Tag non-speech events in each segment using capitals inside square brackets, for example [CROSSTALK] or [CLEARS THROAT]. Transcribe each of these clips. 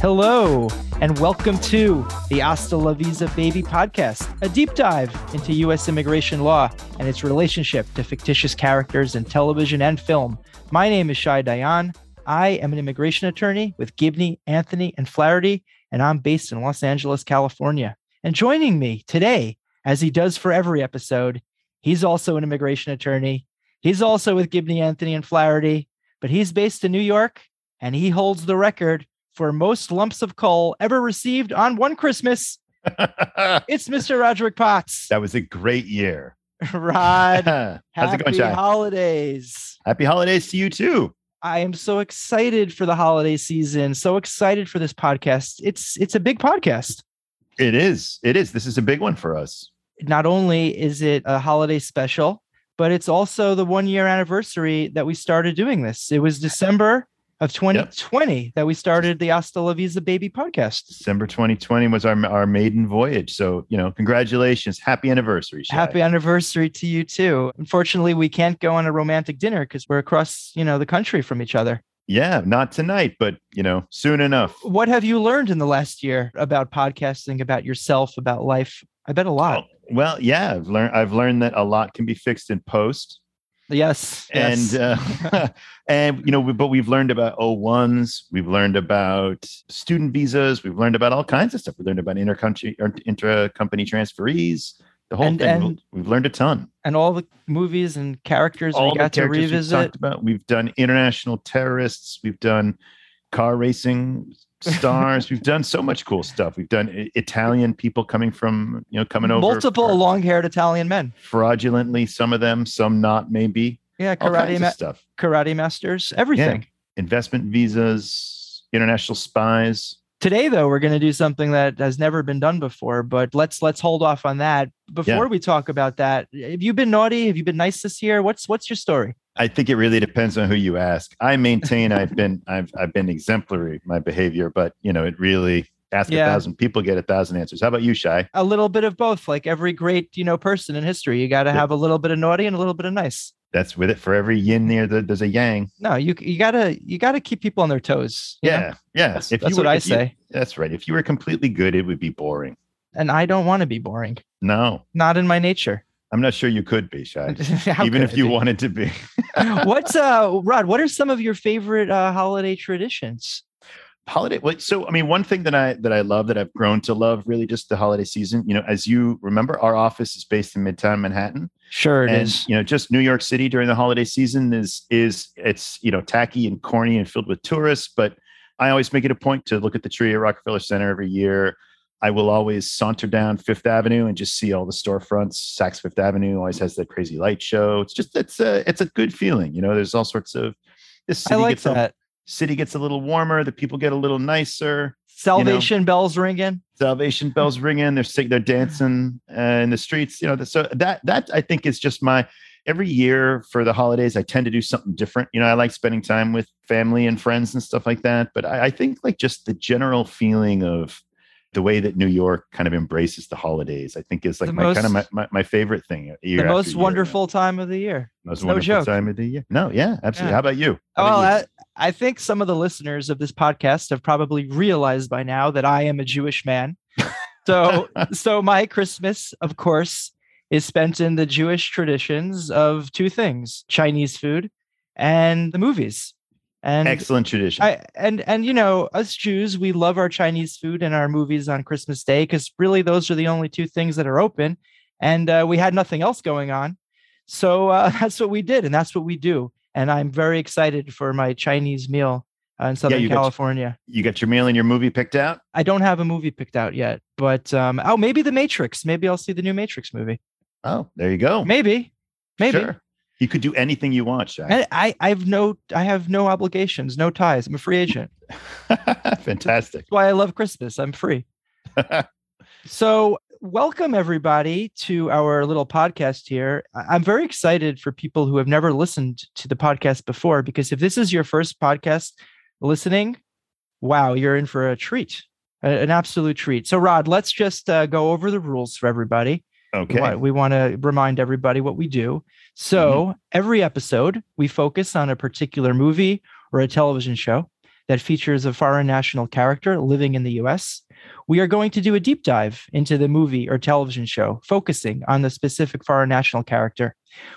Hello, and welcome to the Hasta La Visa Baby podcast, a deep dive into U.S. immigration law and its relationship to fictitious characters in television and film. My name is Shai Dayan. I am an immigration attorney with Gibney, Anthony, and Flaherty, and I'm based in Los Angeles, California. And joining me today, as he does for every episode, he's also an immigration attorney. He's also with Gibney, Anthony, and Flaherty, but he's based in New York, and he holds the record for most lumps of coal ever received on one Christmas. [LAUGHS] it's Mr. Roderick Potts. That was a great year. [LAUGHS] Rod, [LAUGHS] How's happy it going, Shai? holidays. Happy holidays to you too. I am so excited for the holiday season. So excited for this podcast. It's it's a big podcast. It is. It is. This is a big one for us. Not only is it a holiday special, but it's also the one year anniversary that we started doing this. It was December of 2020 that we started the Hasta La Visa Baby podcast. December 2020 was our our maiden voyage. So, you know, congratulations. Happy anniversary. Shai. Happy anniversary to you too. Unfortunately, we can't go on a romantic dinner because we're across, you know, the country from each other. Yeah, not tonight, but you know, soon enough. What have you learned in the last year about podcasting, about yourself, about life? I bet a lot. Oh, well, yeah, I've learned I've learned that a lot can be fixed in post. Yes. yes. And uh, [LAUGHS] and you know, we, but we've learned about O1s, we've learned about student visas, we've learned about all kinds of stuff. We learned about intercountry or intra-company transferees, the whole And- thing. and- we've learned a ton. and all the movies and characters all we the got to characters we've revisit. talked about. We've done international terrorists. We've done car racing stars. we've done so much cool stuff. We've done Italian people coming from you know coming over Multiple long-haired Italian men. fraudulently. Some of them, some not. Maybe Yeah, karate ma- stuff. karate masters, everything. Investment visas, international spies. Today, though, we're going to do something that has never been done before. But let's let's hold off on that. Before Yeah. we talk about that, have you been naughty? Have you been nice this year? What's what's your story? I think it really depends on who you ask. I maintain I've been [LAUGHS] I've I've been exemplary my behavior, but you know it really ask Yeah. a thousand people get a thousand answers. How about you, Shai? A little bit of both. Like every great you know person in history, you got to Yeah. have a little bit of naughty and a little bit of nice. That's with it for every yin there. there- There's a yang. No, you you gotta you gotta keep people on their toes. you know? Yeah, yeah. that's, that's what I if you- say. that's right. If you were completely good, it would be boring. And I don't want to be boring. No, Not in my nature. I'm not sure you could be shy, [LAUGHS] even if you be? wanted to be. [LAUGHS] What's uh Rod? What are some of your favorite uh, holiday traditions? holiday well, so i mean one thing that i that i love that i've grown to love really just the holiday season you know as you remember our office is based in midtown manhattan Sure, it and is. you know just new york city during the holiday season is is it's you know tacky and corny and filled with tourists but i always make it a point to look at the tree at rockefeller center every year i will always saunter down fifth avenue and just see all the storefronts. Saks fifth avenue always has that crazy light show. It's just it's a it's a good feeling you know there's all sorts of this city I like gets a, city gets a little warmer the people get a little nicer Salvation bells ringing. salvation bells ringing they're sing, they're dancing uh, in the streets you know so that that i think is just my every year for the holidays i tend to do something different. You know i like spending time with family and friends and stuff like that but i, I think like just the general feeling of the way that new york kind of embraces the holidays i think is like The my kind of my, my, my favorite thing year The most year, wonderful time of the year. most no wonderful joke. time of the year no yeah absolutely Yeah. how about you How Oh, about well, you? I, I think some of the listeners of this podcast have probably realized by now that I am a Jewish man. So, [LAUGHS] so my Christmas, of course, is spent in the Jewish traditions of two things: Chinese food and the movies. And excellent tradition I and and you know us Jews we love our Chinese food and our movies on Christmas Day because really those are the only two things that are open, and uh, we had nothing else going on, so uh, [LAUGHS] that's what we did and that's what we do. And I'm very excited for my Chinese meal uh, in Southern you got your- California. you got your meal and your movie picked out I don't have a movie picked out yet, but um, oh maybe The Matrix. Maybe I'll see the new Matrix movie. oh there you go Maybe, maybe. Sure. You could do anything you want, Shaq. And I I have no I have no obligations, no ties. I'm a free agent. [LAUGHS] Fantastic. That's why I love Christmas. I'm free. [LAUGHS] So, welcome everybody to our little podcast here. I- I'm very excited for people who have never listened to the podcast before because if this is your first podcast listening, wow, you're in for a treat, an absolute treat. So, Rod, let's just uh, go over the rules for everybody. Okay. We want to remind everybody what we do. So mm-hmm. every episode, we focus on a particular movie or a television show that features a foreign national character living in the US. We are going to do a deep dive into the movie or television show, focusing on the specific foreign national character.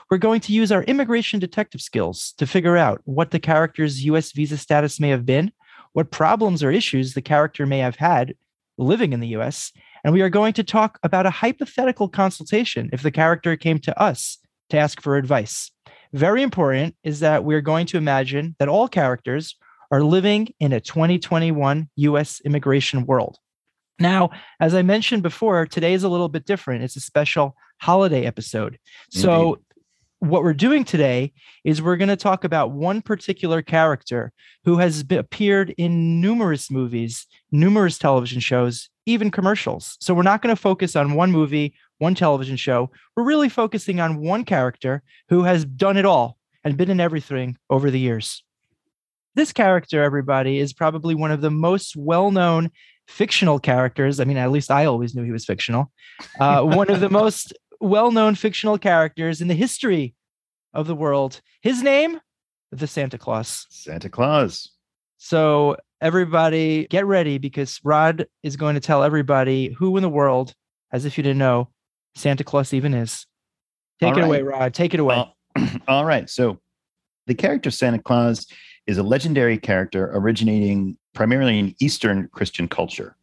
We're going to use our immigration detective skills to figure out what the character's US visa status may have been, what problems or issues the character may have had living in the US, and we are going to talk about a hypothetical consultation if the character came to us to ask for advice. Very important is that we're going to imagine that all characters are living in a 2021 US immigration world. Now, as I mentioned before, today is a little bit different. It's a special holiday episode. So, what we're doing today is we're going to talk about one particular character who has appeared in numerous movies, numerous television shows, even commercials. So, we're not going to focus on one movie, one television show. We're really focusing on one character who has done it all and been in everything over the years. This character, everybody, is probably one of the most well known fictional characters. I mean, at least I always knew he was fictional. Uh, [LAUGHS] one of the most well known fictional characters in the history of the world. His name, the Santa Claus. Santa Claus. So, everybody, get ready because Rod is going to tell everybody who in the world, as if you didn't know, Santa Claus even is. Take All it right. away, Rod. Take it away. [CLEARS THROAT] All right. So the character Santa Claus is a legendary character originating primarily in Eastern Christian culture.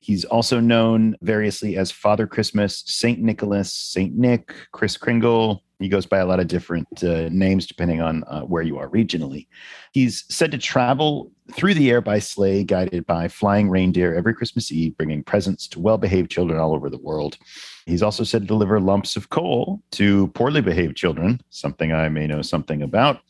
He's also known variously as Father Christmas, Saint Nicholas, Saint Nick, Kris Kringle. He goes by a lot of different uh, names depending on uh, where you are regionally. He's said to travel through the air by sleigh, guided by flying reindeer every Christmas Eve, bringing presents to well behaved children all over the world. He's also said to deliver lumps of coal to poorly behaved children, something I may know something about.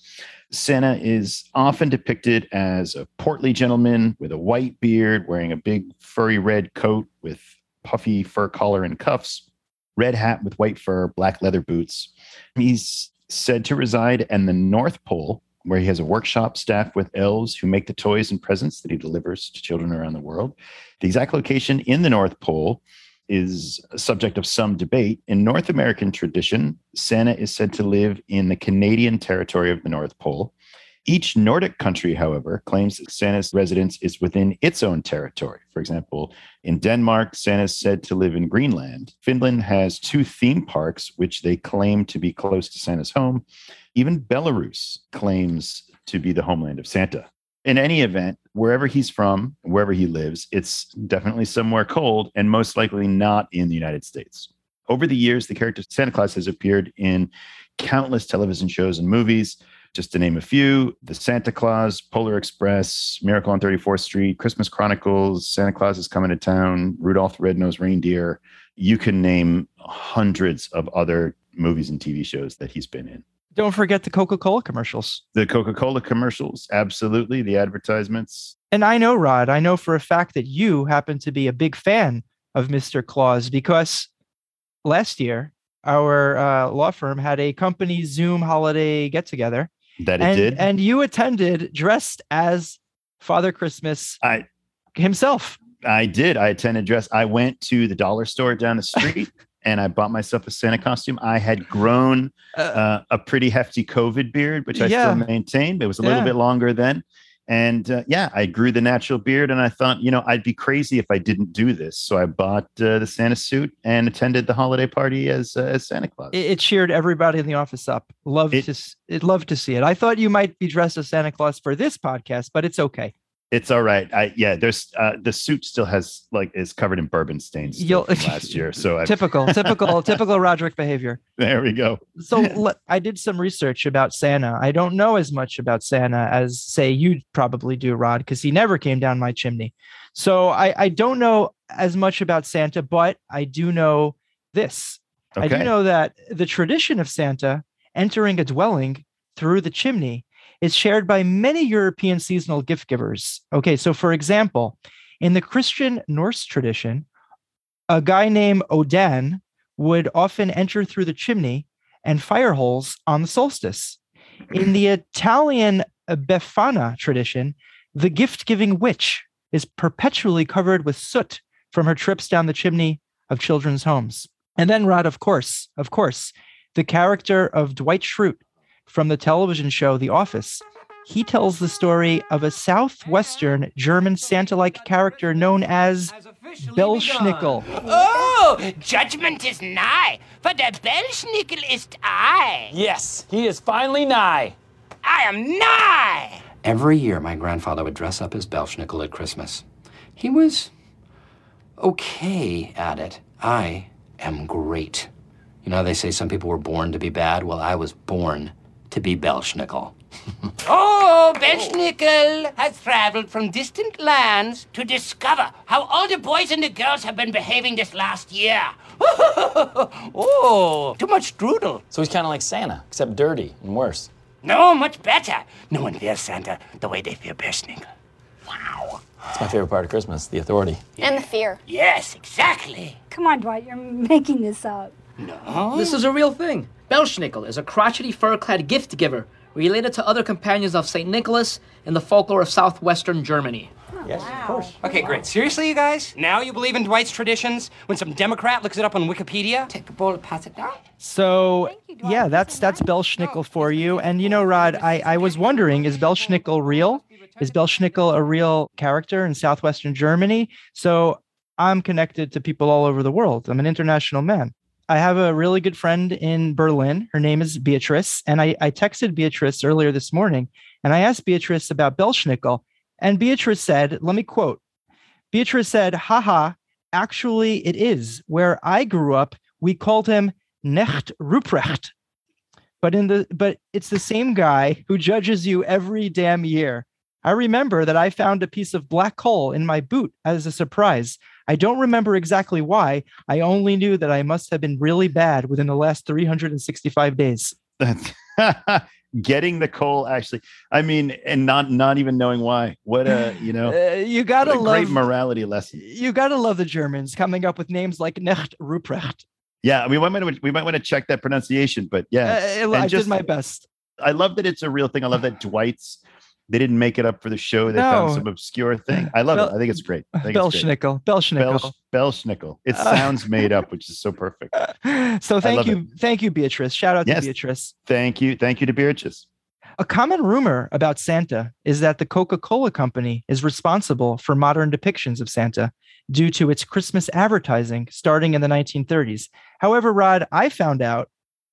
Santa is often depicted as a portly gentleman with a white beard, wearing a big furry red coat with puffy fur collar and cuffs, red hat with white fur, black leather boots. He's said to reside in the North Pole, where he has a workshop staffed with elves who make the toys and presents that he delivers to children around the world. The exact location in the North Pole is a subject of some debate. In North American tradition, Santa is said to live in the Canadian territory of the North Pole. Each Nordic country, however, claims that Santa's residence is within its own territory. For example, in Denmark, Santa is said to live in Greenland. Finland has two theme parks, which they claim to be close to Santa's home. Even Belarus claims to be the homeland of Santa. In any event, wherever he's from, wherever he lives, it's definitely somewhere cold and most likely not in the United States. Over the years, the character Santa Claus has appeared in countless television shows and movies. Just to name a few The Santa Claus, Polar Express, Miracle on 34th Street, Christmas Chronicles, Santa Claus is Coming to Town, Rudolph the Red-Nosed Reindeer. You can name hundreds of other movies and TV shows that he's been in. Don't forget the Coca Cola commercials. The Coca Cola commercials, absolutely. The advertisements. And I know, Rod, I know for a fact that you happen to be a big fan of Mr. Claus because last year our uh, law firm had a company Zoom holiday get together. That it and, did. and you attended dressed as Father Christmas I himself. I did. I attended dress. I went to the dollar store down the street and I bought myself a Santa costume. I had grown Uh, uh, a pretty hefty COVID beard, which I Yeah. still maintained. It was a little Yeah. bit longer then. And uh, yeah, I grew the natural beard and I thought, you know, I'd be crazy if I didn't do this. So I bought uh, the Santa suit and attended the holiday party as uh, as Santa Claus. it, it cheered everybody in the office up. Loved It- to it loved to see it. I thought you might be dressed as Santa Claus for this podcast, but it's okay. It's all right. I yeah, there's uh, the suit still has like is covered in bourbon stains last year. So [LAUGHS] I, Typical, typical, [LAUGHS] typical Roderick behavior. there we go. So le- I did some research about Santa. I don't know as much about Santa as say you probably do, Rod, because he never came down my chimney. So I, I don't know as much about Santa, but I do know this. I do know that the tradition of Santa entering a dwelling through the chimney is shared by many European seasonal gift givers. Okay, so for example, in the Christian Norse tradition, a guy named Odin would often enter through the chimney and fire holes on the solstice. In the Italian Befana tradition, the gift giving witch is perpetually covered with soot from her trips down the chimney of children's homes. And then, Rod, of course, of course, the character of Dwight Schrute from the television show The Office. He tells the story of a southwestern German Santa like character known as Belsnickel. Oh, judgment is nigh, for the Belsnickel is I. Yes, he is finally nigh. I am nigh. Every year, my grandfather would dress up as Belsnickel at Christmas. He was okay at it. I am great. You know, they say some people were born to be bad. Well, I was born to be Belsnickel. [LAUGHS] oh, Belsnickel has traveled from distant lands to discover how all the boys and the girls have been behaving this last year. [LAUGHS] oh, too much strudel. So he's kind of like Santa, except dirty and worse. No, much better. No one fears Santa the way they fear Belsnickel. Wow. It's my favorite part of Christmas, the authority. And the fear. Yes, exactly. Come on, Dwight, you're [LAUGHS] making this up. No. This is a real thing. Belsnickel is a crotchety fur-clad gift giver related to other companions of St. Nicholas in the folklore of southwestern Germany. Yes, of course. Okay, great. Seriously, you guys? Now you believe in Dwight's traditions when some Democrat looks it up on Wikipedia? Take a bowl and pass it down. So yeah, that's that's Belsnickel for you. And you know, Rod, I, I was wondering, is Belsnickel real? Is Belsnickel a real character in southwestern Germany? So I'm connected to people all over the world. I'm an international man. I have a really good friend in Berlin. Her name is Beatrice. And I, I texted Beatrice earlier this morning and I asked Beatrice about Belsnickel. And Beatrice said, let me quote Beatrice said, haha, actually, it is. Where I grew up, we called him Knecht Ruprecht. But in the but it's the same guy who judges you every damn year. I remember that I found a piece of black coal in my boot as a surprise. I don't remember exactly why. I only knew that I must have been really bad within the last 365 days. [LAUGHS] Getting the coal actually. I mean, and not not even knowing why. What a [SIGHS] you know. Uh, you gotta love great morality lesson. You gotta love the Germans coming up with names like Knecht Ruprecht. Yeah, we might want to we might want to check that pronunciation, but yeah, Uh, I did my best. I love that it's a real thing. I love that Dwight's. They didn't make it up for the show. They found some obscure thing. I love Bel- it. I think it's great. I think it's. Belsnickel. Belsnickel. Belsnickel. It Uh, sounds made up, [LAUGHS] which is so perfect. so thank you, thank you, Beatrice. Shout out Yes. to Beatrice. Thank you. Thank you to Beatrice. A common rumor about Santa is that the Coca Cola Company is responsible for modern depictions of Santa due to its Christmas advertising starting in the 1930s. However, Rod, I found out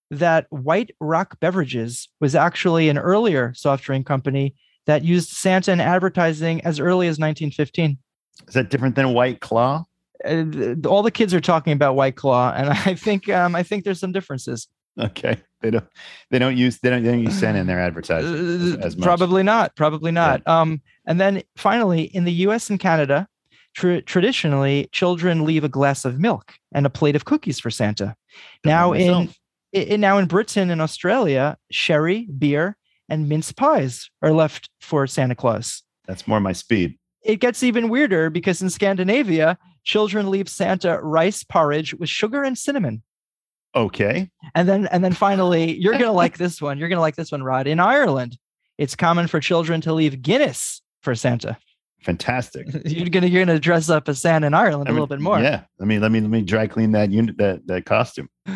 that White Rock Beverages was actually an earlier soft drink company that used Santa in advertising as early as 1915. Is that different than White Claw? Uh, all the kids are talking about White Claw, and [LAUGHS] I think um, I think there's some differences. Okay, they don't. They don't use. They don't. They don't use Santa in their advertising as, Uh, as much. Probably not. Probably not. Um, and then finally, in the U.S. and Canada, tra- traditionally, children leave a glass of milk and a plate of cookies for Santa. Now in, in now in Britain and Australia, sherry, beer, and mince pies are left for Santa Claus. That's more my speed. It gets even weirder because in Scandinavia, children leave Santa rice porridge with sugar and cinnamon. Okay. And then and then finally, [LAUGHS] you're gonna like this one. You're gonna like this one, Rod. In Ireland, it's common for children to leave Guinness for Santa. Fantastic. [LAUGHS] You're gonna you're gonna dress up as Santa in Ireland I a mean, little bit more. Yeah. Let me let me let me dry clean that unit that that costume. [SIGHS]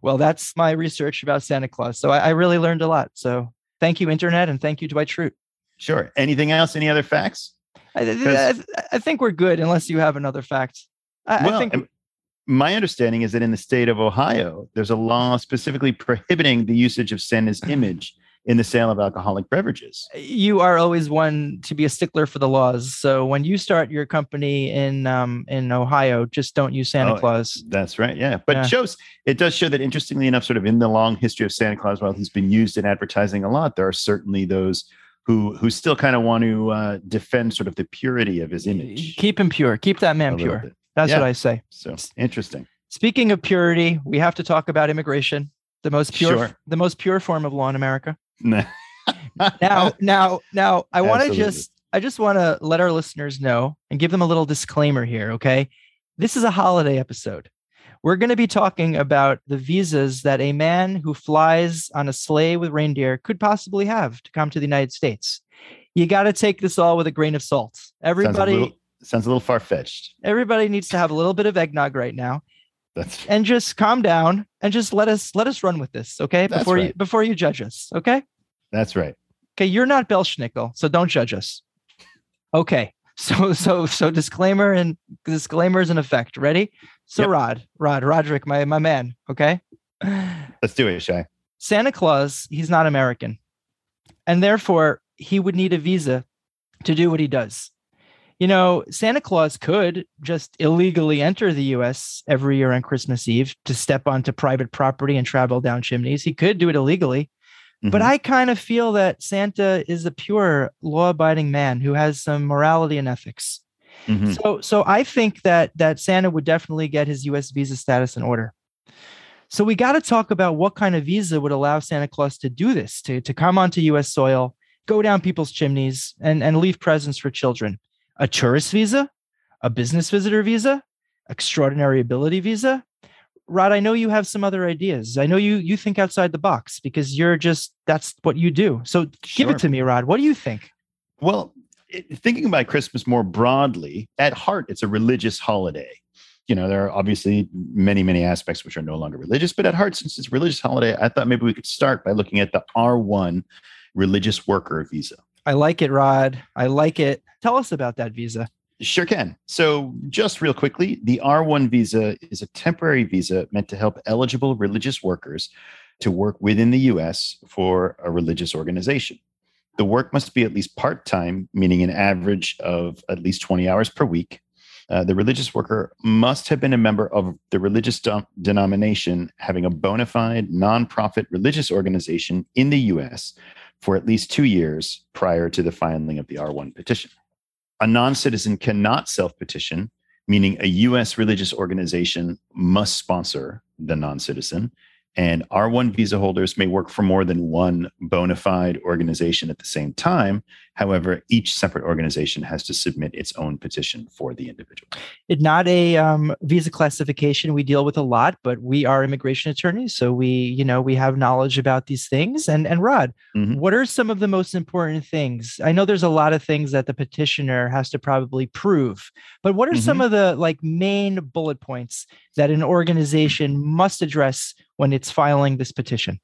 Well, that's my research about Santa Claus. So I, I really learned a lot. So thank you, Internet, and thank you, Dwight Schrute. Sure. Anything else? Any other facts? I, I, I think we're good unless you have another fact. I, well, I think my understanding is that in the state of Ohio, there's a law specifically prohibiting the usage of Santa's image in the sale of alcoholic beverages. you are always one to be a stickler for the laws. So when you start your company in um, in Ohio, just don't use Santa Oh, Claus. That's right. Yeah. But Yeah. it shows it does show that interestingly enough, sort of in the long history of Santa Claus, while he's been used in advertising a lot, there are certainly those who who still kind of want to uh, defend sort of the purity of his image. Keep him pure. Keep that man pure. bit. That's Yeah. what I say. So interesting. Speaking of purity, we have to talk about immigration, the most pure, Sure. the most pure form of law in America. Nah. [LAUGHS] Now, now, now, I want to just, I just want to let our listeners know and give them a little disclaimer here. Okay, this is a holiday episode. We're going to be talking about the visas that a man who flies on a sleigh with reindeer could possibly have to come to the United States. You got to take this all with a grain of salt. sounds a Everybody, little, sounds a little far fetched. everybody needs to have a little bit of eggnog right now. That's [LAUGHS] and just calm down and just let us let us run with this, okay? Before you before you judge us, okay? that's right. Okay, you're not Belsnickel, so don't judge us. Okay. [LAUGHS] So so so disclaimer and disclaimer is in effect. Ready? So Yep. Rod, Rod, Roderick, my my man, okay? [SIGHS] Let's do it, Shai. Santa Claus, he's not American. And therefore, he would need a visa to do what he does. You know, Santa Claus could just illegally enter the US every year on Christmas Eve to step onto private property and travel down chimneys. He could do it illegally. But Mhm. I kind of feel that Santa is a pure law abiding man who has some morality and ethics. Mhm. So so I think that that Santa would definitely get his US visa status in order. So we got to talk about what kind of visa would allow Santa Claus to do this, to, to come onto US soil, go down people's chimneys and, and leave presents for children. A tourist visa, a business visitor visa, extraordinary ability visa. Rod, I know you have some other ideas. I know you you think outside the box because you're just that's what you do. So give it to me, Rod. What do you think? Well, thinking about Christmas more broadly, at heart, it's a religious holiday. You know, there are obviously many, many aspects which are no longer religious, but at heart, since it's a religious holiday, I thought maybe we could start by looking at the R1 religious worker visa. I like it, Rod. I like it. Tell us about that visa. Sure can. So, just real quickly, the R1 visa is a temporary visa meant to help eligible religious workers to work within the US for a religious organization. The work must be at least part time, meaning an average of at least 20 hours per week. Uh, the religious worker must have been a member of the religious de- denomination having a bona fide nonprofit religious organization in the US for at least two years prior to the filing of the R1 petition a non citizen cannot self petition, meaning a US religious organization must sponsor the non citizen. And R1 visa holders may work for more than one bona fide organization at the same time. However, each separate organization has to submit its own petition for the individual. It's not a um, visa classification we deal with a lot, but we are immigration attorneys, so we, you know, we have knowledge about these things. And and Rod, Mhm. what are some of the most important things? I know there's a lot of things that the petitioner has to probably prove, but what are some of the like main bullet points that an organization must address when it's filing this petition?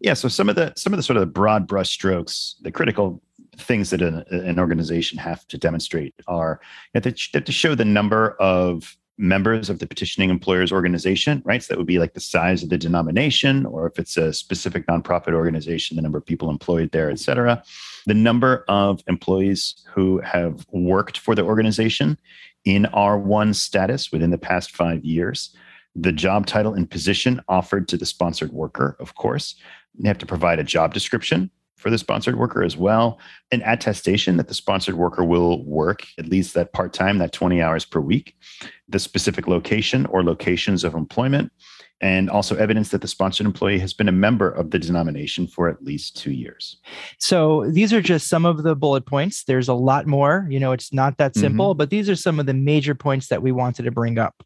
Yeah, so some of the some of the sort of the broad brush strokes, the critical things that an, an organization have to demonstrate are they have to show the number of members of the petitioning employer's organization, right? So that would be like the size of the denomination, or if it's a specific nonprofit organization, the number of people employed there, et cetera. The number of employees who have worked for the organization in R1 status within the past five years, the job title and position offered to the sponsored worker, of course. They have to provide a job description for the sponsored worker as well, an attestation that the sponsored worker will work at least that part time, that 20 hours per week, the specific location or locations of employment, and also evidence that the sponsored employee has been a member of the denomination for at least two years. So these are just some of the bullet points. There's a lot more. You know, it's not that mm-hmm. simple, but these are some of the major points that we wanted to bring up.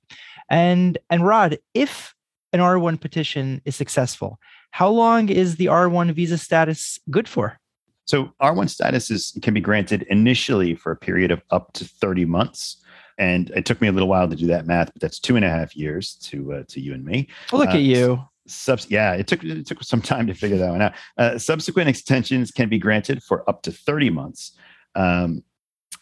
And and Rod, if an R1 petition is successful, how long is the R1 visa status good for? So R1 status is can be granted initially for a period of up to 30 months. And it took me a little while to do that math, but that's two and a half years to uh, to you and me. Look Uh, at you. Subs- yeah, it took it took some time to figure that one out. Uh, subsequent extensions can be granted for up to 30 months. Um,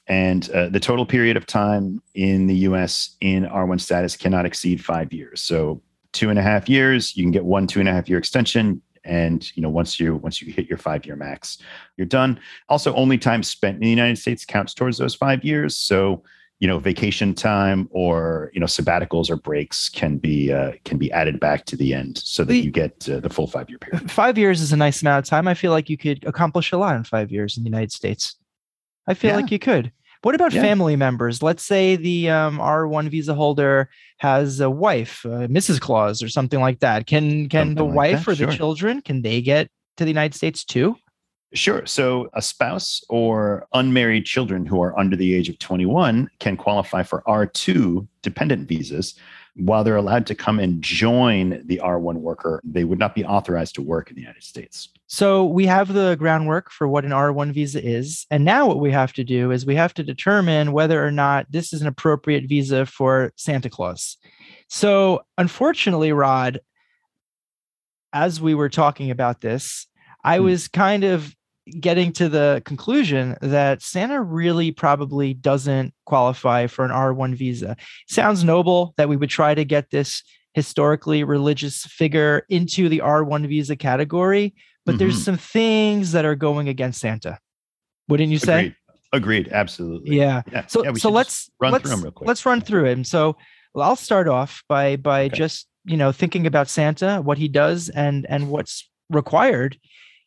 and uh, the total period of time in the US in R1 status cannot exceed five years. So two and a half years, you can get one two and a half year extension. And you know, once you once you hit your five year max, you're done. Also, only time spent in the United States counts towards those five years. So you know, vacation time or you know sabbaticals or breaks can be uh, can be added back to the end so that you get uh, the full five year period. Five years is a nice amount of time. I feel like you could accomplish a lot in five years in the United States. I feel Yeah. like you could. What about Yeah. family members? Let's say the um, R1 visa holder has a wife, uh, Mrs. Claus, or something like that. Can can the like wife that, or the children can they get to the United States too? Sure. So a spouse or unmarried children who are under the age of 21 can qualify for R2 dependent visas. While they're allowed to come and join the R1 worker, they would not be authorized to work in the United States. So we have the groundwork for what an R1 visa is. And now what we have to do is we have to determine whether or not this is an appropriate visa for Santa Claus. So, unfortunately, Rod, as we were talking about this, I Hmm. was kind of getting to the conclusion that Santa really probably doesn't qualify for an R1 visa. Sounds noble that we would try to get this historically religious figure into the R1 visa category, but there's Mhm. some things that are going against Santa. Wouldn't you say? Agreed. Agreed. Absolutely. Yeah. Yeah. So yeah, so let's run let's, through them real quick. Let's run through him. So I'll start off by by Okay. just you know thinking about Santa, what he does, and and what's required.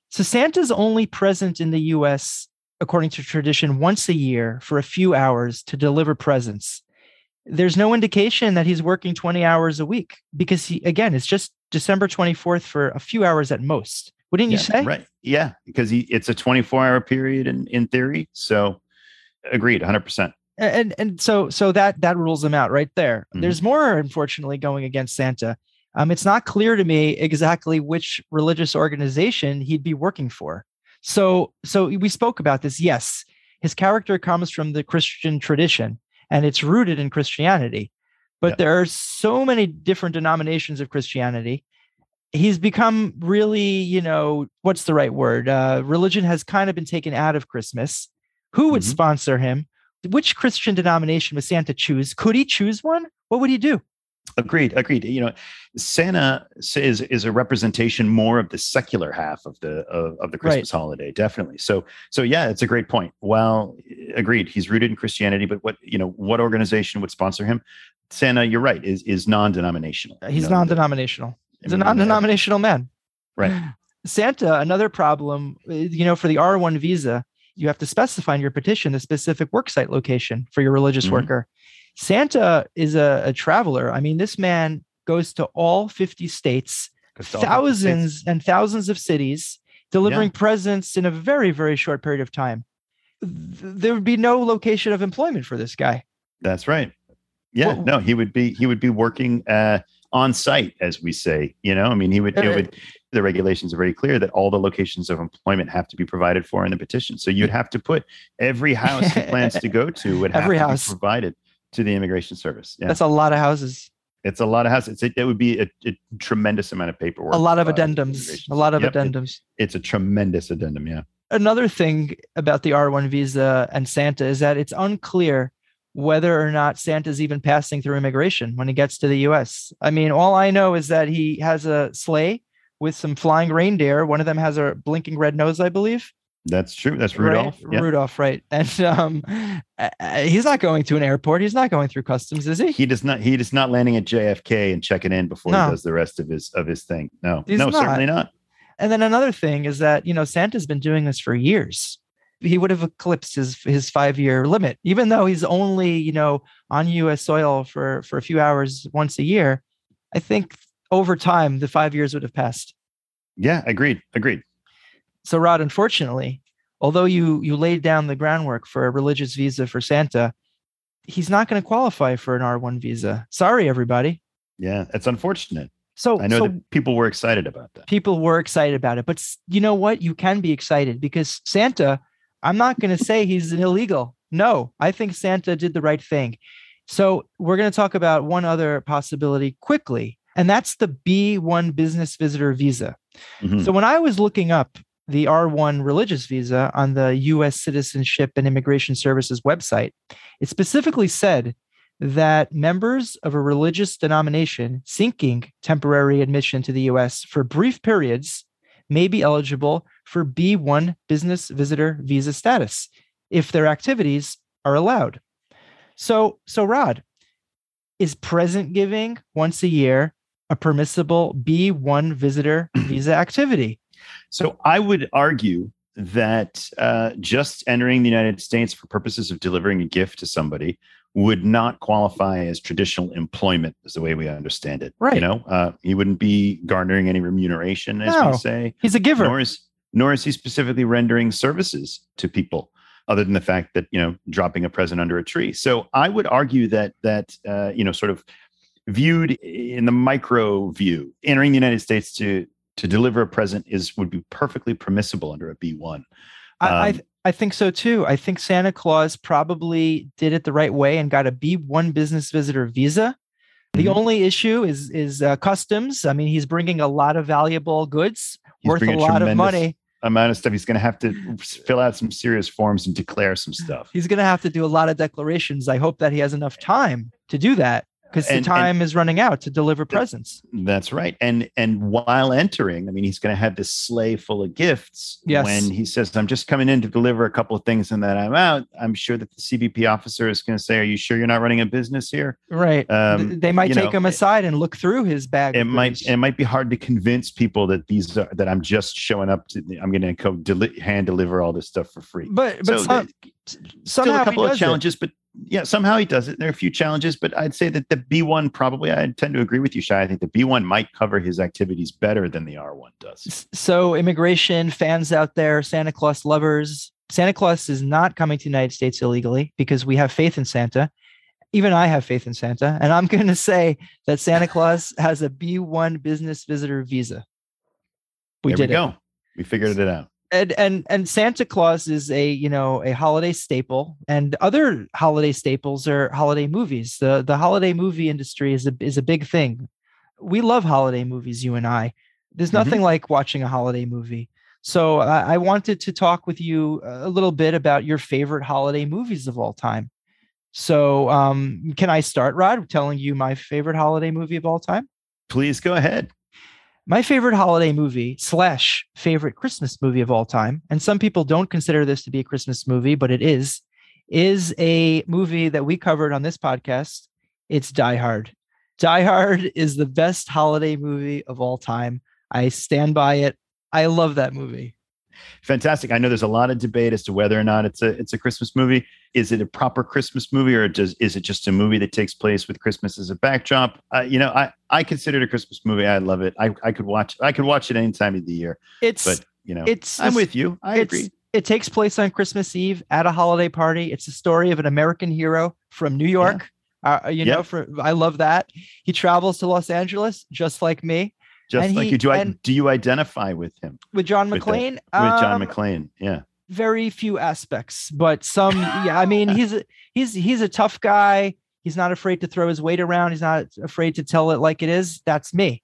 So Santa's only present in the U.S. according to tradition once a year for a few hours to deliver presents. There's no indication that he's working 20 hours a week because he again it's just December 24th for a few hours at most. Wouldn't you say? Right. Yeah. Because he, it's a 24 hour period in, in theory. So agreed. 100%. and and so so that that rules him out right there Mhm. there's more unfortunately going against santa um it's not clear to me exactly which religious organization he'd be working for so so we spoke about this yes his character comes from the christian tradition and it's rooted in christianity but Yep. there are so many different denominations of christianity he's become really you know what's the right word uh religion has kind of been taken out of christmas who would Mhm. sponsor him which Christian denomination would Santa choose? Could he choose one? What would he do? Agreed. Agreed. You know, Santa is is a representation more of the secular half of the of, of the Right. Christmas holiday, definitely. So so yeah, it's a great point. Well, agreed. He's rooted in Christianity, but what you know, what organization would sponsor him? Santa, you're right, is is non-denominational. You He's know, non-denominational. He's a I mean, non-denominational man. Right. [GASPS] Santa, another problem, uh, you know, for the R1 visa, you have to specify in your petition the specific worksite location for your religious Mhm. worker. Santa is a, a traveler. I mean, this man goes to all 50 states, thousands states- and thousands of cities, delivering presents in a very, very short period of time. Th- There would be no location of employment for this guy. That's right. Yeah, What- no, he would be he would be working uh, on site, as we say. You know, I mean, he would. It Uh, would the regulations are very clear that all the locations of employment have to be provided for in the petition. So you'd have to put every house he plans to go to would [LAUGHS] have Every to house. be provided to the immigration service. Yeah, That's a lot of houses, it's a lot of houses. It's, it would be a, a tremendous amount of paperwork. a lot of filed with the addendums, a lot of Yep, it- addendums. it's a tremendous addendum. Yeah. another thing about the R1 visa and Santa is that it's unclear whether or not Santa's even passing through immigration when he gets to the US. I mean, all I know is that he has a sleigh with some flying reindeer. One of them has a blinking red nose, I believe. That's true. That's Right? Rudolph. Yeah. Rudolph, right. [LAUGHS] And um, he's not going to an airport. He's not going through customs, is he? He does not. He is not landing at JFK and checking in before No. he does the rest of his of his thing. No, He's no, not. certainly not. And then another thing is that, you know, Santa's been doing this for years. He would have eclipsed his his five year limit, even though he's only, you know, on US soil for for a few hours once a year. I think over time the five years would have passed. Yeah, agreed. Agreed. So Rod, unfortunately, although you you laid down the groundwork for a religious visa for Santa, he's not going to qualify for an R1 visa. Sorry, everybody. Yeah, it's unfortunate. So I know so that people were excited about that. people were excited about it. But you know what? You can be excited because Santa, I'm not going [LAUGHS] to say he's an illegal. No, I think Santa did the right thing. So we're going to talk about one other possibility quickly, and that's the B1 business visitor visa. Mhm. So when I was looking up the R1 religious visa on the US Citizenship and Immigration Services website, it specifically said that members of a religious denomination seeking temporary admission to the US for brief periods may be eligible for B1 business visitor visa status if their activities are allowed. So, so Rod, is present giving once a year a permissible B1 visitor [CLEARS THROAT] visa activity? So I would argue that uh, just entering the United States for purposes of delivering a gift to somebody would not qualify as traditional employment, is the way we understand it. Right. You know, uh, he wouldn't be garnering any remuneration, as No. we say. He's a giver. Nor is nor is he specifically rendering services to people, other than the fact that you know dropping a present under a tree. So I would argue that that uh, you know sort of viewed in the micro view, entering the United States to to deliver a present is would be perfectly permissible under a B one. I, I, Um, I think so too. I think Santa Claus probably did it the right way and got a B1 business visitor visa. The Mhm. only issue is is uh, customs. I mean, he's bringing a lot of valuable goods He's worth a lot of money. Amount of stuff. He's going to have to fill out some serious forms and declare some [LAUGHS] stuff. He's going to have to do a lot of declarations. I hope that he has enough time to do that because the And- and- time is running out to deliver presents. That's right. And and while entering, I mean, he's going to have this sleigh full of gifts. Yes. When he says, "I'm just coming in to deliver a couple of things and then I'm out," I'm sure that the CBP officer is going to say, "Are you sure you're not running a business here?" Right. Um, they might take know, him aside and look through his bag. It might it might be hard to convince people that these are that I'm just showing up to I'm going to go deli- hand deliver all this stuff for free. but but So some, still somehow a couple of does it. challenges, but yeah, somehow he does it. There are a few challenges, but I'd say that the B1 probably I tend to agree with you, Shai. I think the B1 might cover his activities better than the R1 does. So, immigration fans out there, Santa Claus lovers, Santa Claus is not coming to the United States illegally because we have faith in Santa. Even I have faith in Santa. And I'm [LAUGHS] going to say that Santa Claus has a B1 business visitor visa. We there did we it. go. We figured it out. And, and and Santa Claus is a you know a holiday staple, and other holiday staples are holiday movies. the The holiday movie industry is a is a big thing. We love holiday movies, you and I. There's Mhm. nothing like watching a holiday movie. So I I wanted to talk with you a little bit about your favorite holiday movies of all time. So um, can I start, Rod, telling you my favorite holiday movie of all time? Please go ahead. My favorite holiday movie slash favorite Christmas movie of all time, and some people don't consider this to be a Christmas movie, but it is, is a movie that we covered on this podcast. It's Die Hard. Die Hard is the best holiday movie of all time. I stand by it. I love that movie. Fantastic. I know there's a lot of debate as to whether or not it's a it's a Christmas movie. Is it a proper Christmas movie, or does is it just a movie that takes place with Christmas as a backdrop? Uh, you know, I I consider it a Christmas movie. I love it. I, I could watch I could watch it any time of the year. It's But you know, it's I'm with you. I agree. It takes place on Christmas Eve at a holiday party. It's a story of an American hero from New York. Uh, you know, for I love that. He travels to Los Angeles just like me Just and like he- you do. I do you identify with him with John With the- McClane. with John Um, McClane? Yeah. Very few aspects, but some. yeah, I mean, he's a, he's he's a tough guy. He's not afraid to throw his weight around. He's not afraid to tell it like it is. That's me.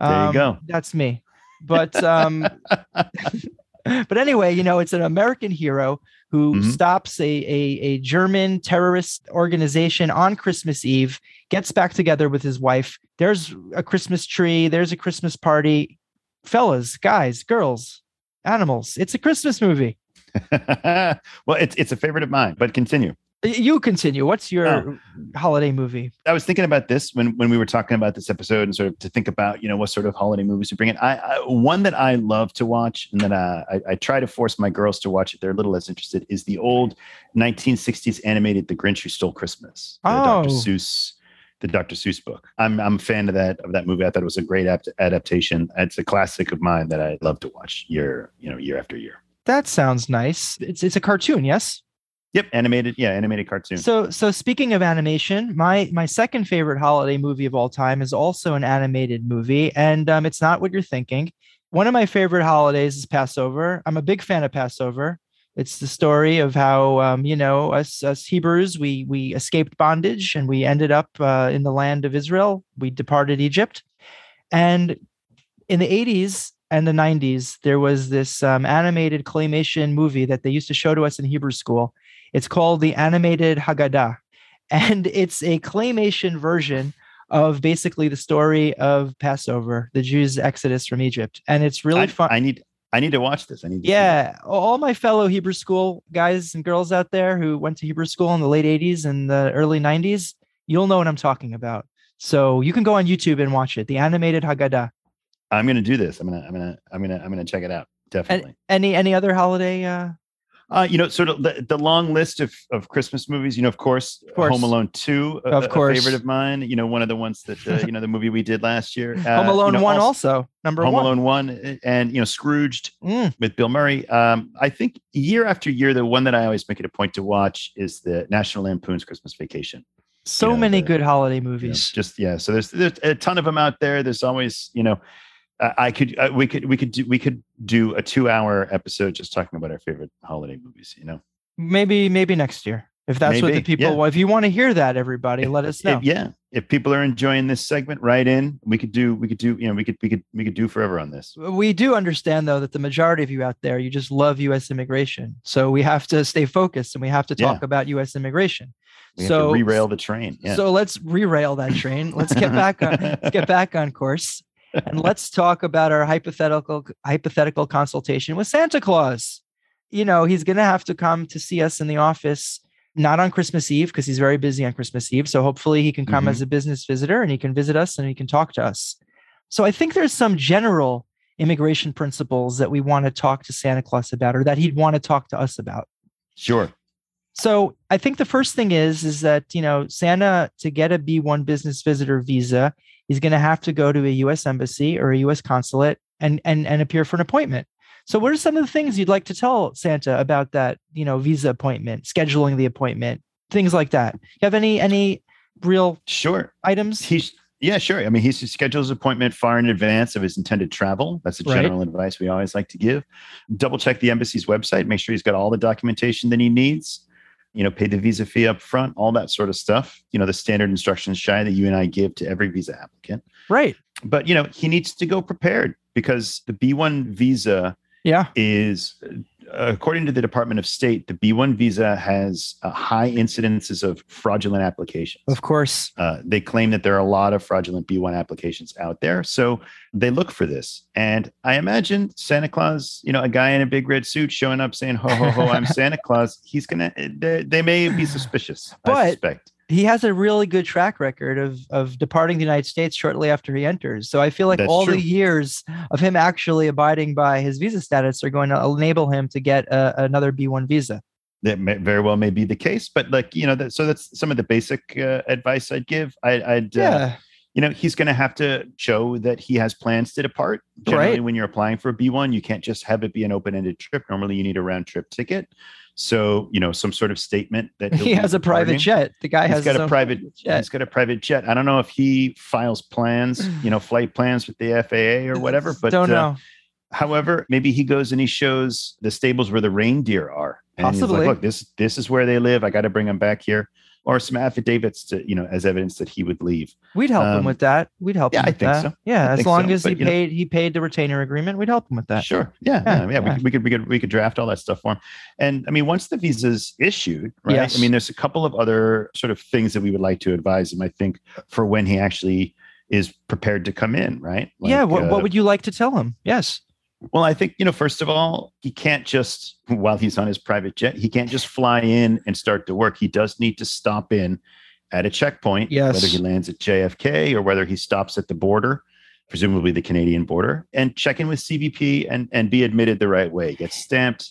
There you Um, go. That's me. But um, [LAUGHS] but anyway, you know, it's an American hero who Mhm. stops a, a a German terrorist organization on Christmas Eve, gets back together with his wife. There's a Christmas tree. There's a Christmas party. Fellas, guys, girls, animals. It's a Christmas movie. [LAUGHS] well, it's it's a favorite of mine. But continue. You continue. What's your Oh. holiday movie? I was thinking about this when when we were talking about this episode and sort of to think about you know what sort of holiday movies to bring in. I, I one that I love to watch and that uh, I, I try to force my girls to watch if they're a little less interested is the old 1960s animated The Grinch Who Stole Christmas. The Dr. Oh. Seuss, the Dr. Seuss book. I'm I'm a fan of that of that movie. I thought it was a great apt- adaptation. It's a classic of mine that I love to watch year you know year after year. That sounds nice. It's it's a cartoon, yes. Yep, animated. Yeah, animated cartoon. So so speaking of animation, my my second favorite holiday movie of all time is also an animated movie, and um, it's not what you're thinking. One of my favorite holidays is Passover. I'm a big fan of Passover. It's the story of how um, you know us us Hebrews we we escaped bondage and we ended up uh, in the land of Israel. We departed Egypt, and in the 80s and the 90s there was this um, animated claymation movie that they used to show to us in Hebrew school. It's called the animated Haggadah, and it's a claymation version of basically the story of Passover, the Jews' exodus from Egypt, and it's really fun. I need I need to watch this. I need. To Yeah, all my fellow Hebrew school guys and girls out there who went to Hebrew school in the late 80s and the early 90s, you'll know what I'm talking about. So you can go on YouTube and watch it, the animated Haggadah. I'm gonna do this. I'm gonna I'm gonna I'm gonna I'm gonna check it out. Definitely. Any any other holiday uh Uh, you know, sort of the, the long list of, of Christmas movies. You know, of course, course. Home Alone Two, a, Of course. favorite of mine. You know, one of the ones that uh, you know the movie we did last year. [LAUGHS] Uh, Home you Alone know, 1 also, number one. Home 1. Alone One, uh, and you know, Scrooged Mm. with Bill Murray. Um, I think year after year, the one that I always make it a point to watch is the National Lampoon's Christmas Vacation. So know, many the- good holiday you know, movies. just yeah. So there's there's a ton of them out there. There's always you know. I could uh, we could we could do we could do a two hour episode just talking about our favorite holiday movies. You know. Maybe maybe next year. If that's what the people yeah. want, if you want to hear that, everybody, let us know. If- yeah, if people are enjoying this segment, write in. We could do. We could do. You know, we could. We could. We could do forever on this. we do understand though that the majority of you out there you just love U.S. immigration, so we have to stay focused and we have to Yeah. talk about U.S. immigration. We so re-rail the train. Yeah. so let's re-rail that train. Let's get back on let's [LAUGHS] get back on course, and let's talk about our hypothetical hypothetical consultation with Santa Claus. You know he's going to have to come to see us in the office. Not on Christmas Eve because he's very busy on Christmas Eve. So hopefully he can come Mhm. as a business visitor and he can visit us and he can talk to us. So I think there's some general immigration principles that we want to talk to Santa Claus about or that he'd want to talk to us about. sure. So I think the first thing is is that you know Santa to get a B1 business visitor visa, he's going to have to go to a US embassy or a US consulate and and and appear for an appointment. So what are some of the things you'd like to tell Santa about that, you know, visa appointment, scheduling the appointment, things like that? You have any any real Sure. items? He's yeah, sure. I mean, he schedules appointment far in advance of his intended travel. That's the Right. general advice we always like to give. Double check the embassy's website. Make sure he's got all the documentation that he needs. You know, pay the visa fee up front, all that sort of stuff. You know, the standard instructions Shai that you and I give to every visa applicant. Right. But you know, he needs to go prepared because the B1 visa Yeah. is, according to the Department of State, the B1 visa has uh, high incidences of fraudulent applications. Of course. Uh, they claim that there are a lot of fraudulent B1 applications out there. So they look for this. And I imagine Santa Claus, you know, a guy in a big red suit showing up saying, ho, ho, ho, I'm [LAUGHS] Santa Claus. He's going to, they, they may be suspicious, but, I suspect. He has a really good track record of of departing the United States shortly after he enters. So I feel like That's all true. the years of him actually abiding by his visa status are going to enable him to get a, another B1 visa. That may, very well may be the case. But like, you know, that, so that's some of the basic uh, advice I'd give. I, I'd, uh, Yeah. you know, he's going to have to show that he has plans to depart. Generally, Right. when you're applying for a B1, you can't just have it be an open ended trip. Normally, you need a round trip ticket. So, you know, some sort of statement that [LAUGHS] He has a private jet. The guy He's has got a private jet. He's got a private jet. I don't know if he files plans, you know, flight plans with the FAA or whatever, but don't uh, know. However, maybe he goes and he shows the stables where the reindeer are. And he's Possibly. like, look, this this is where they live. I got to bring them back here. Or some affidavits to, you know, as evidence that he would leave. We'd help him um, with that. We'd help yeah, him I with think that. so. Yeah, I as long so, as he but, you know- paid he paid the retainer agreement, we'd help him with that. Sure. Yeah. Yeah, Yeah. yeah, yeah. We, could, we could we could we could draft all that stuff for him. And I mean, once the visa's issued, right? Yes. I mean, there's a couple of other sort of things that we would like to advise him, I think, for when he actually is prepared to come in, right? yeah, what, uh, what would you like to tell him? Yes. Well, I think, you know, first of all, he can't just, while he's on his private jet, he can't just fly in and start to work. He does need to stop in at a checkpoint, Yes. whether he lands at JFK or whether he stops at the border, presumably the Canadian border, and check in with CBP and, and be admitted the right way, get stamped,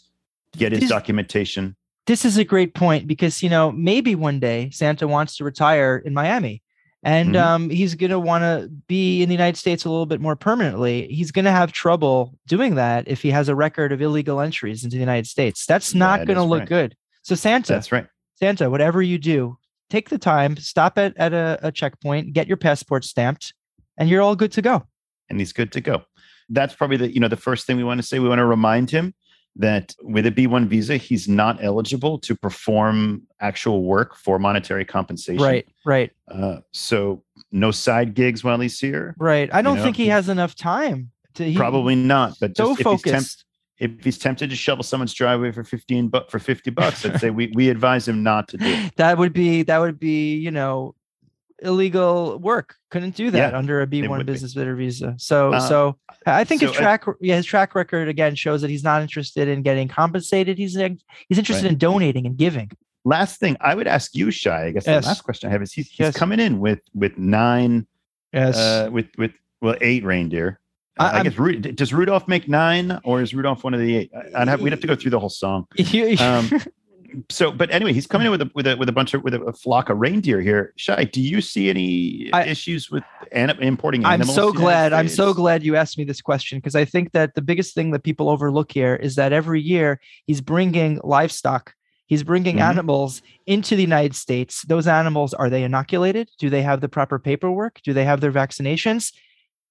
get his This- documentation. This is a great point because you know maybe one day Santa wants to retire in Miami, and Mhm. um, he's going to want to be in the United States a little bit more permanently. He's going to have trouble doing that if he has a record of illegal entries into the United States. That's not That going to look right. good. So Santa, That's right. Santa, whatever you do, take the time, stop at at a, a checkpoint, get your passport stamped, and you're all good to go. and he's good to go. That's probably the you know the first thing we want to say. We want to remind him that with a B1 visa, he's not eligible to perform actual work for monetary compensation. Right, right, Uh, so no side gigs while he's here. right. I don't know, think he has enough time to he, Probably not. But so just if he's, temp- focused. if he's tempted to shovel someone's driveway for fifteen bu- for fifty bucks, I'd say we we advise him not to do. it. [LAUGHS] that would be that would be you know illegal work couldn't do that Yeah, under a b1 would be. business visitor visa so Uh, so i think his so, uh, track yeah his track record again shows that he's not interested in getting compensated he's he's interested Right. in donating and giving Last thing I would ask you, Shai. I guess Yes. the last question I have is he's, he's Yes. coming in with with nine yes uh, with with well eight reindeer. I- Uh, I, guess Ru- does Rudolph make nine, or is Rudolph one of the eight? I- I'd have we'd have to go through the whole song. [LAUGHS] Um, [LAUGHS] so, but anyway, he's coming in with a with a with a bunch of with a, a flock of reindeer here. Shai, do you see any I- issues with an, importing animals? I'm so to the United glad. I'm so glad you asked me this question because I think that the biggest thing that people overlook here is that every year he's bringing livestock, he's bringing Mhm. animals into the United States. Those animals are they inoculated? Do they have the proper paperwork? Do they have their vaccinations?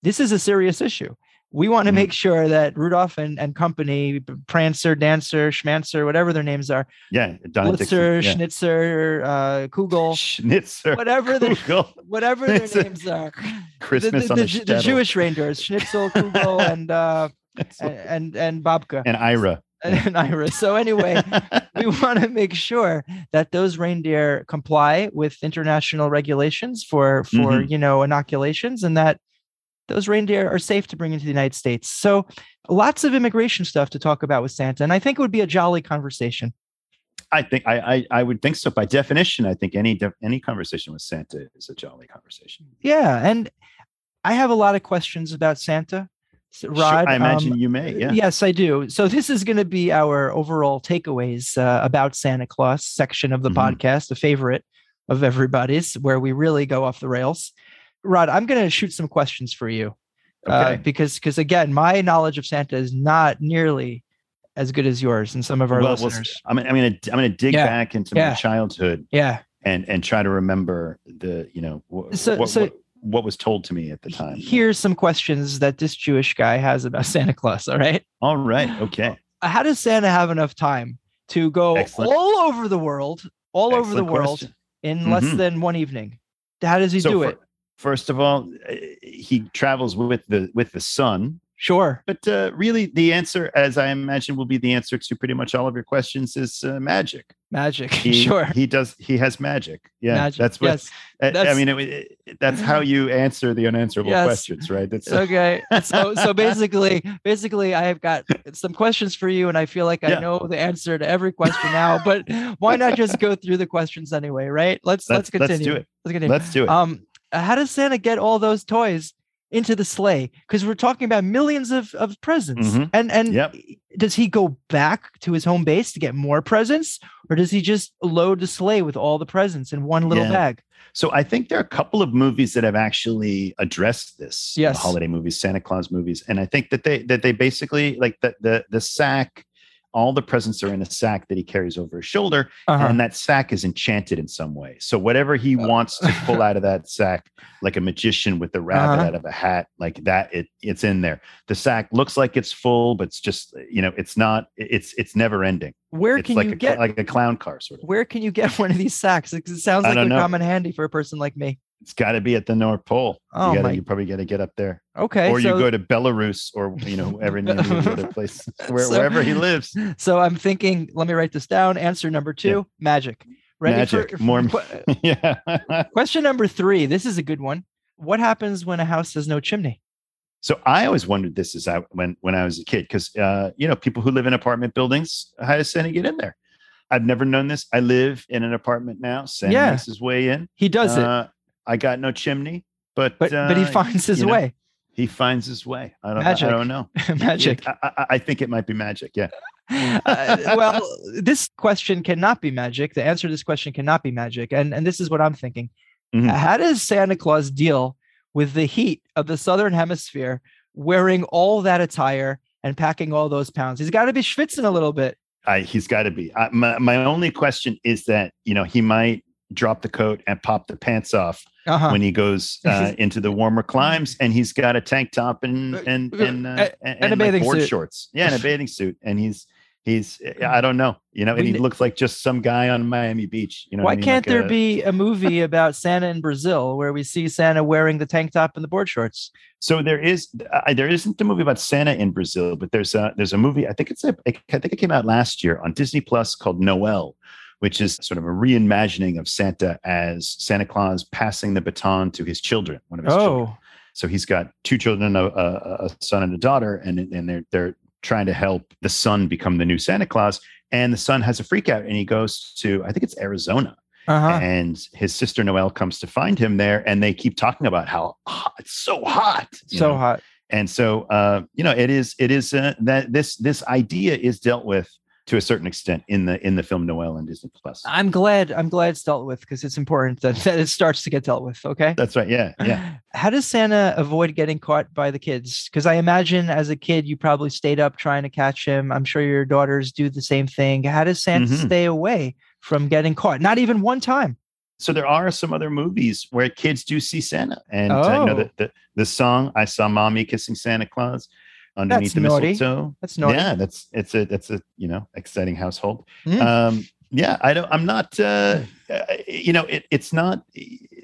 This is a serious issue. We want to Mhm. make sure that Rudolph and, and company, Prancer, Dancer, Schmancer, whatever their names are, Yeah, Blitzer, yeah. Schnitzer, uh, Kugel, Schnitzer, whatever the Kugel, whatever their Schnitzer. names are. [LAUGHS] Christmas the, on the, the, the. Jewish reindeers, Schnitzel, [LAUGHS] Kugel, and uh, and and, and Babka and Ira. [LAUGHS] and Ira. So anyway, we want to make sure that those reindeer comply with international regulations for for Mhm. you know inoculations and that those reindeer are safe to bring into the United States. So lots of immigration stuff to talk about with Santa, and I think it would be a jolly conversation. I think I, I I would think so. By definition, I think any any conversation with Santa is a jolly conversation. Yeah, and I have a lot of questions about Santa. S- Sure, Rod, I imagine um, you may. Yeah. Yes, I do. So this is going to be our overall takeaways uh, about Santa Claus section of the Mhm. podcast, a favorite of everybody's, where we really go off the rails. Rod, I'm going to shoot some questions for you uh, Okay. because because again, my knowledge of Santa is not nearly as good as yours and some of our well, we'll listeners. s- I'm, I'm gonna I'm gonna dig Yeah. back into Yeah. my childhood yeah. and and try to remember the you know wh- So- what, so- what what was told to me at the time. Here's some questions that this Jewish guy has about Santa Claus. All right. All right. Okay. How does Santa have enough time to go Excellent. all over the world, all over the Excellent world question. in less Mhm. than one evening? How does he So do fir- it? First of all, uh, he travels with the with the sun, Sure. but uh, really the answer, as I imagine, will be the answer to pretty much all of your questions is uh, magic. Magic. He, [LAUGHS] sure. He does. He has magic. Yeah. Magic. That's what. yes. I- I mean, it, it- that's how you answer the unanswerable Yes. questions, right? That's okay. So so [LAUGHS] basically, basically, I have got some questions for you, and I feel like I Yeah. know the answer to every question now. But why not just go through the questions anyway, right? Let's let's, Let's- let's continue. do it. Let's continue. Let's do it. Um, how does Santa get all those toys into the sleigh? Because we're talking about millions of, of presents. Mhm. And and Yep. does he go back to his home base to get more presents, or does he just load the sleigh with all the presents in one little Yeah. bag? So I think there are a couple of movies that have actually addressed this. Yes. holiday movies, Santa Claus movies, and I think that they that they basically like the the the sack. All the presents are in a sack that he carries over his shoulder, Uh-huh. and that sack is enchanted in some way. So whatever he wants to pull [LAUGHS] out of that sack, like a magician with the rabbit Uh-huh. out of a hat, like that, it it's in there. The sack looks like it's full, but it's just you know, it's not. It's it's never ending. Where it's can like you a get like a clown car sort of. where can you get one of these sacks? Because it sounds like they come in handy for a person like me. It's got to be at the North Pole. Oh you, gotta, my- you probably got to get up there. Okay. or so, you go to Belarus or you know wherever name of the other [LAUGHS] place where, So- wherever he lives. [LAUGHS] so I'm thinking, let me write this down. Answer number two, magic. Ready Magic, for more- que- [LAUGHS] yeah. question number three. This is a good one. What happens when a house has no chimney? so I always wondered this as I when when I was a kid because uh, you know people who live in apartment buildings how does Santa get in there? I've never known this. I live in an apartment now. Santa Yeah. makes his way in. He does it, Uh, I got no chimney, but but but he uh, finds his you know, way. He finds his way. I don't. Magic. I don't know. [LAUGHS] magic. I, I, I think it might be magic. Yeah. Uh, well, this question cannot be magic. The answer to this question cannot be magic. And and this is what I'm thinking. Mhm. How does Santa Claus deal with the heat of the southern hemisphere wearing all that attire and packing all those pounds? He's got to be schwitzing a little bit. I, he's got to be. I, my, my only question is that you know he might drop the coat and pop the pants off Uh-huh. when he goes [LAUGHS] uh, into the warmer climes, and he's got a tank top and and and uh, and, and a like, board suit. shorts. Yeah, and a bathing suit, and he's he's I don't know, you know, and he looks like just some guy on Miami Beach. You know, Why I mean? can't Like there a- be a movie [LAUGHS] about Santa in Brazil where we see Santa wearing the tank top and the board shorts? So there is uh, there isn't a movie about Santa in Brazil, but there's a there's a movie. I think it's a I think it came out last year on Disney Plus called Noelle, which is sort of a reimagining of Santa as Santa Claus passing the baton to his children. One of his children. Oh, So he's got two children, a, a, a son and a daughter, and and they're they're trying to help the son become the new Santa Claus. And the son has a freak out, and he goes to I think it's Arizona, uh-huh. and his sister Noelle comes to find him there, and they keep talking about how hot, it's so hot, so know? hot. And so uh, you know, it is it is uh, that this this idea is dealt with to a certain extent in the in the film Noelle and Disney Plus. I'm glad. I'm glad it's dealt with because it's important that, that it starts to get dealt with. Okay. That's right. Yeah, yeah. [SIGHS] How does Santa avoid getting caught by the kids? Because I imagine as a kid, you probably stayed up trying to catch him. I'm sure your daughters do the same thing. How does Santa Mhm. stay away from getting caught? Not even one time. So there are some other movies where kids do see Santa, and uh, you know Oh. the, the the song "I Saw Mommy Kissing Santa Claus" underneath That's the naughty. mistletoe. That's naughty. Yeah, that's it's a that's a you know exciting household. Mm. Um, yeah, I don't. I'm not. Uh, uh, you know, it, it's not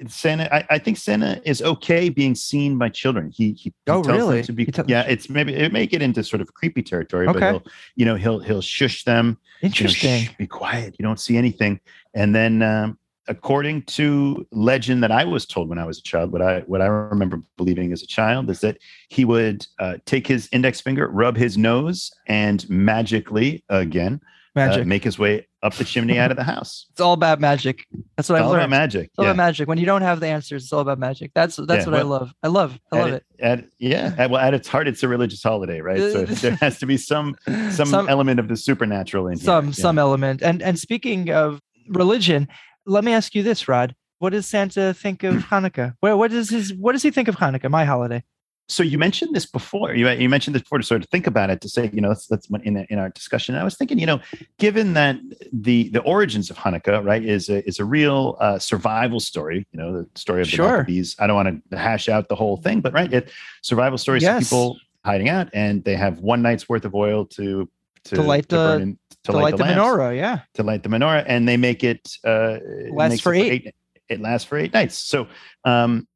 Santa. I, I think Santa is okay being seen by children. He he, he Oh, tells them really? to be. Yeah, it's maybe it may get into sort of creepy territory, but Okay. he'll you know he'll he'll shush them. you know, Interesting. "Shh, be quiet. You don't see anything. And then, um, according to legend that I was told when I was a child, what I what I remember believing as a child is that he would uh, take his index finger, rub his nose, and magically again uh, Magic. make his way up the chimney out of the [LAUGHS] house. it's all about magic. That's what It's I've all learned. about magic. It's all yeah. about magic. When you don't have the answers, it's all about magic. That's that's Yeah, what I love. I love. I love at, it. At, yeah. [LAUGHS] At, well, at its heart, it's a religious holiday, right? So [LAUGHS] there has to be some some, Some- element of the supernatural in some here. yeah. some element. And and speaking of religion, let me ask you this, Rod. What does Santa think of Hanukkah? What what does his what does he think of Hanukkah, my holiday? so you mentioned this before. You you mentioned this before to sort of think about it to say, you know, that's that's in in our discussion. I was thinking, you know, given that the the origins of Hanukkah, right, is a is a real uh, survival story. You know, the story of the Sure. Maccabees. I don't want to hash out the whole thing, but right, it survival stories Yes. of people hiding out, and they have one night's worth of oil to to, To light the- in- To, light, the, lamps, menorah, yeah. to light the menorah, and they make it uh, it Lasts makes for it eight. It lasts for eight nights. So, um,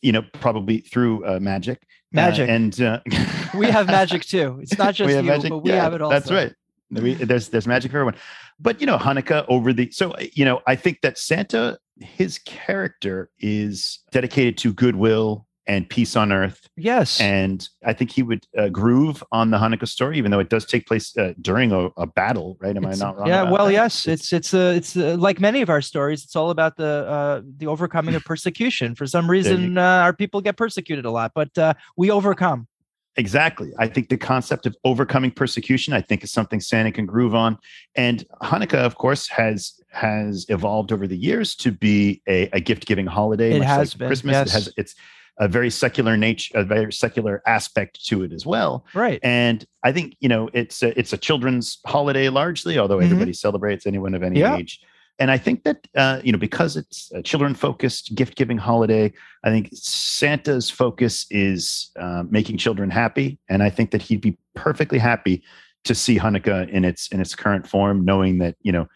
you know, probably through uh, magic. Uh, Magic. and uh, [LAUGHS] we have magic [LAUGHS] too. It's not just we you, have magic. but we Yeah, have it also. That's right. We, there's there's magic for everyone. But you know, Hanukkah over the so you know, I think that Santa, his character is dedicated to goodwill and peace on earth. Yes. And I think he would uh, groove on the Hanukkah story, even though it does take place uh, during a, a battle, right? Am It's- I not wrong? Yeah, well, that? yes, it's it's uh, it's uh, like many of our stories. It's all about the uh, the overcoming of [LAUGHS] persecution. For some reason, uh, our people get persecuted a lot, but uh, we overcome. Exactly. I think the concept of overcoming persecution, I think, is something Santa can groove on. And Hanukkah, of course, has has evolved over the years to be a, a gift giving holiday. It much has like been, Christmas. yes. It has it's a very secular nature, a very secular aspect to it as well. Right. And I think you know it's a, it's a children's holiday largely, although Mhm. everybody celebrates anyone of any Yeah. age. And I think that uh, you know because it's a children focused gift giving holiday, I think Santa's focus is uh, making children happy, and I think that he'd be perfectly happy to see Hanukkah in its in its current form, knowing that you know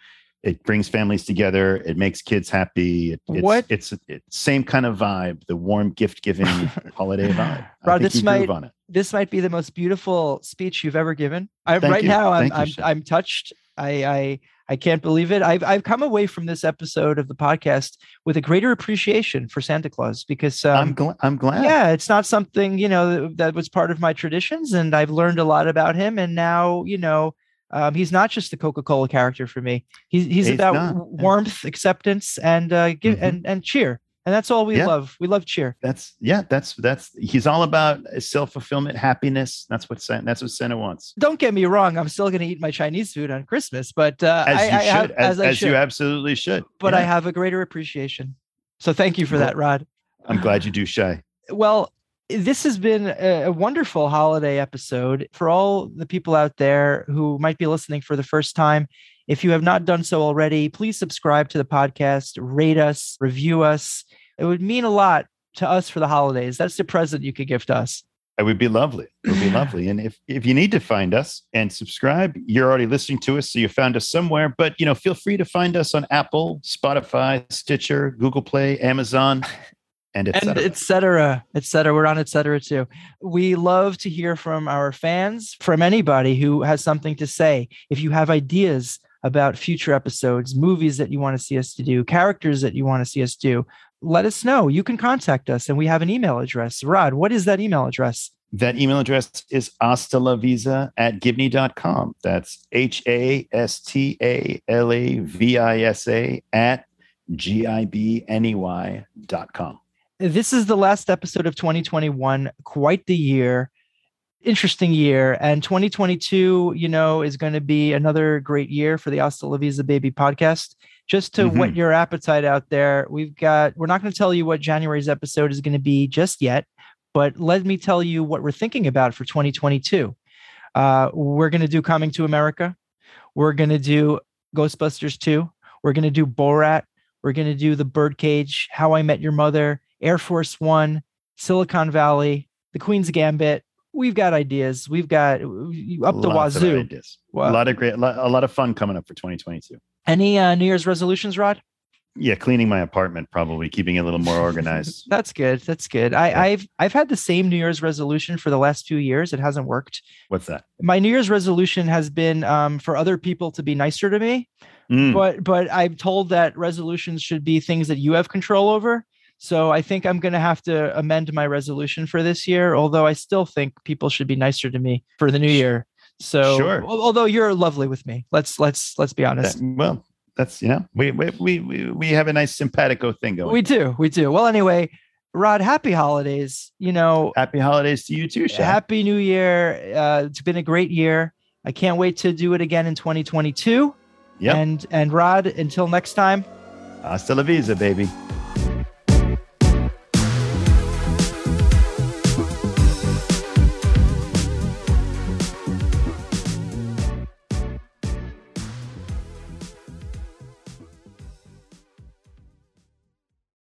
it brings families together, it makes kids happy. It, it's, What- it's it's same kind of vibe, the warm gift giving [LAUGHS] holiday vibe. Think this might-. This might be the most beautiful speech you've ever given. I, right you. now, I'm you, I'm, I'm touched. I, I I can't believe it. I've I've come away from this episode of the podcast with a greater appreciation for Santa Claus because um, I'm glad. I'm glad. yeah it's not something you know that, that was part of my traditions and i've learned a lot about him and now you know um, he's not just the coca-cola character for me he's, he's He's about not, yeah. warmth acceptance and uh give Mhm. and and cheer and that's all we Yeah. love we love cheer That's yeah. That's that's he's all about self fulfillment, happiness. That's what Santa, that's what Santa wants. don't get me wrong i'm still going to eat my chinese food on christmas but uh As I, you I should, have, as, I as should you absolutely should. but i have a greater appreciation so thank you for that rod I'm glad you do, Shai. well this has been a, wonderful holiday episode for all the people out there who might be listening for the first time if you have not done so already please subscribe to the podcast rate us review us it would mean a lot to us for the holidays that's the present you could gift us It would be lovely. It would be [LAUGHS] lovely. And if if you need to find us and subscribe, you're already listening to us, so you found us somewhere. But you know, feel free to find us on Apple, Spotify, Stitcher, Google Play, Amazon, [LAUGHS] and and etc. et cetera, et cetera. We're on et cetera too. We love to hear from our fans, from anybody who has something to say. If you have ideas about future episodes, movies that you want to see us to do, characters that you want to see us do, let us know. You can contact us, and we have an email address. Rod, what is that email address? That email address is hastalavisa at gibney.com. That's H A S T A L A V I S A at G I B N E Y dot com. This is the last episode of 2021. Quite the year. Interesting year. And 2022, you know, is going to be another great year for the Hasta La Visa Baby podcast. Just to whet your appetite out there, we've got, we're not going to tell you what January's episode is going to be just yet, but let me tell you what we're thinking about for 2022. Uh, we're going to do Coming to America. We're going to do Ghostbusters 2. We're going to do Borat. We're going to do The Birdcage, How I Met Your Mother, Air Force One, Silicon Valley, The Queen's Gambit. We've got ideas. We've got up the Lots wazoo. Wow. A lot of great, a lot, a lot of fun coming up for 2022. Any uh, New Year's resolutions, Rod? Yeah, cleaning my apartment, probably keeping it a little more organized. [LAUGHS] That's good. That's good. I, Yeah. I've I've had the same New Year's resolution for the last few years. It hasn't worked. What's that? My New Year's resolution has been um, for other people to be nicer to me. Mm, but but I'm told that resolutions should be things that you have control over. So I think I'm going to have to amend my resolution for this year. Although I still think people should be nicer to me for the new year. So Sure. although you're lovely with me, let's let's let's be honest. well, that's you know, we we we we, have a nice simpatico thing going. We do, we do. Well, anyway, Rod, happy holidays. You know, Happy holidays to you too, Shaq. happy new year. Uh, it's been a great year. I can't wait to do it again in 2022. Yeah. And and Rod, until next time. Hasta la visa, baby.